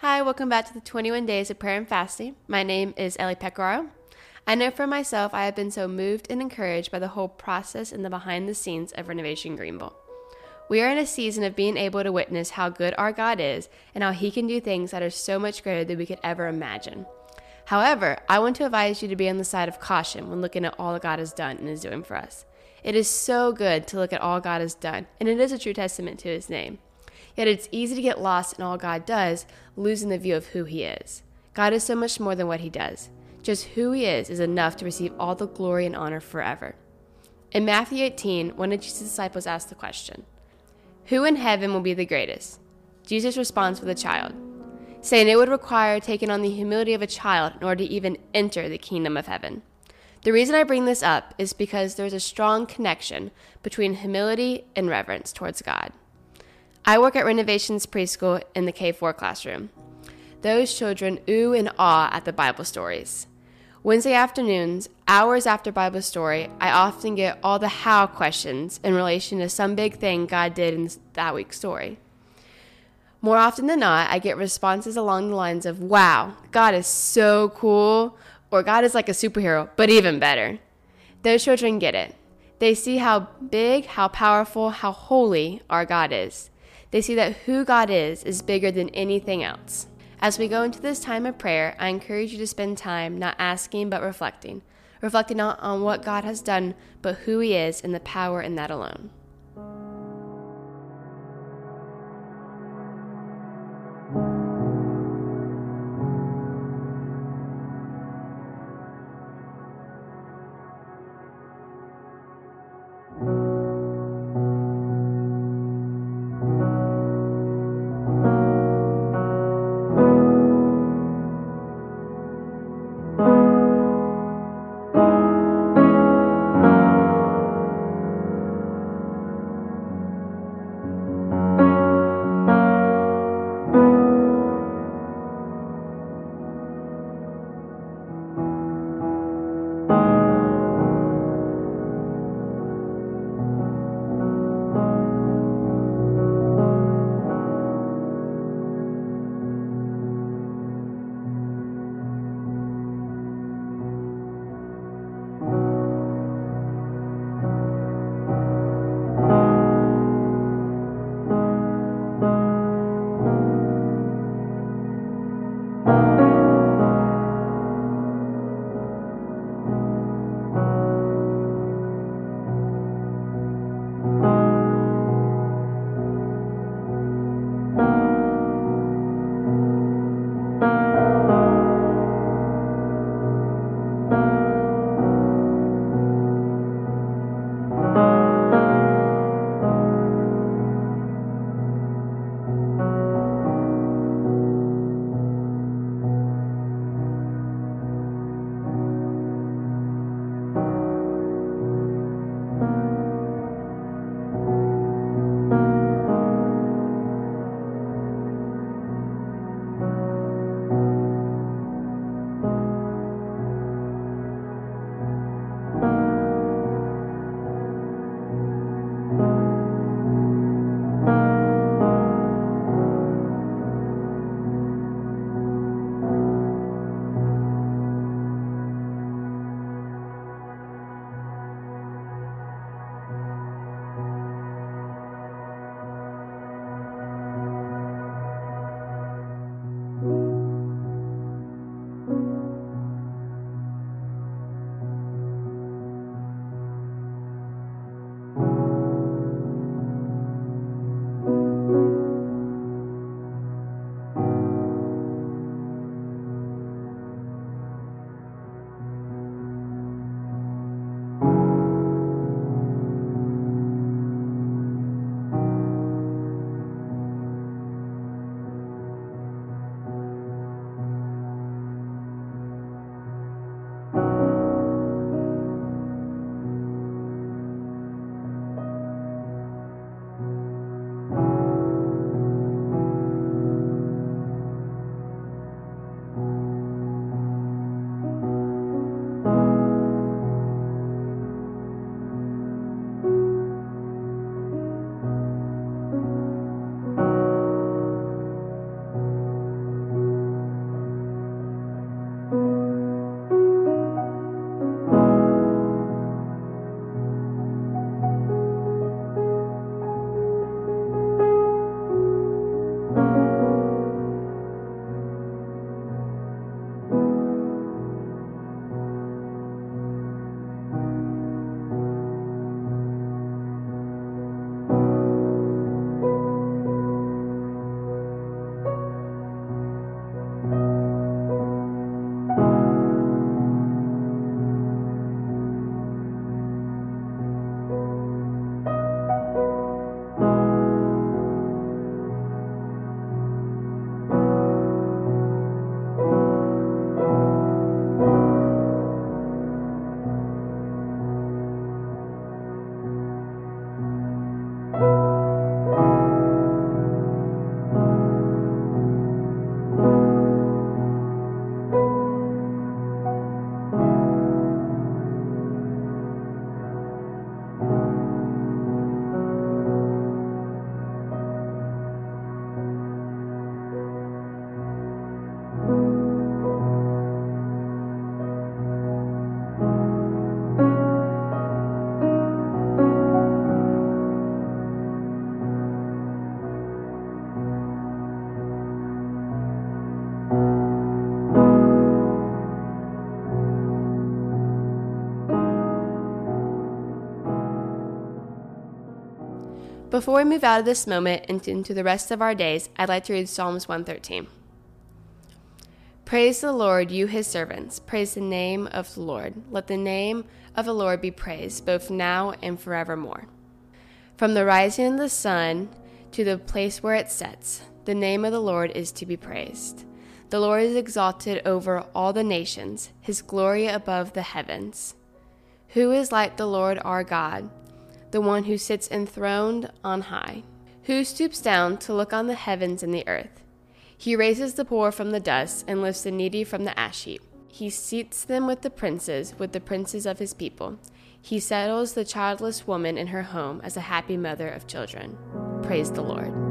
Hi, welcome back to the 21 Days of Prayer and Fasting. My name is Ellie Pecoraro. I know for myself, I have been so moved and encouraged by the whole process and the behind the scenes of Renovation Greenville. We are in a season of being able to witness how good our God is and how He can do things that are so much greater than we could ever imagine. However, I want to advise you to be on the side of caution when looking at all that God has done and is doing for us. It is so good to look at all God has done, and it is a true testament to His name. Yet it's easy to get lost in all God does, losing the view of who He is. God is so much more than what He does. Just who He is is enough to receive all the glory and honor forever. In Matthew 18, one of Jesus' disciples asked the question Who in heaven will be the greatest? Jesus responds with a child, saying it would require taking on the humility of a child in order to even enter the kingdom of heaven. The reason I bring this up is because there's a strong connection between humility and reverence towards God. I work at Renovations Preschool in the K 4 classroom. Those children ooh and ah at the Bible stories. Wednesday afternoons, hours after Bible story, I often get all the how questions in relation to some big thing God did in that week's story. More often than not, I get responses along the lines of, wow, God is so cool, or God is like a superhero, but even better. Those children get it. They see how big, how powerful, how holy our God is. They see that who God is is bigger than anything else. As we go into this time of prayer, I encourage you to spend time not asking but reflecting. Reflecting not on what God has done, but who He is and the power in that alone. Before we move out of this moment and into the rest of our days, I'd like to read Psalms 113. Praise the Lord, you his servants. Praise the name of the Lord. Let the name of the Lord be praised, both now and forevermore. From the rising of the sun to the place where it sets, the name of the Lord is to be praised. The Lord is exalted over all the nations, his glory above the heavens. Who is like the Lord our God, the one who sits enthroned on high, who stoops down to look on the heavens and the earth? He raises the poor from the dust and lifts the needy from the ash heap. He seats them with the princes, with the princes of his people. He settles the childless woman in her home as a happy mother of children. Praise the Lord.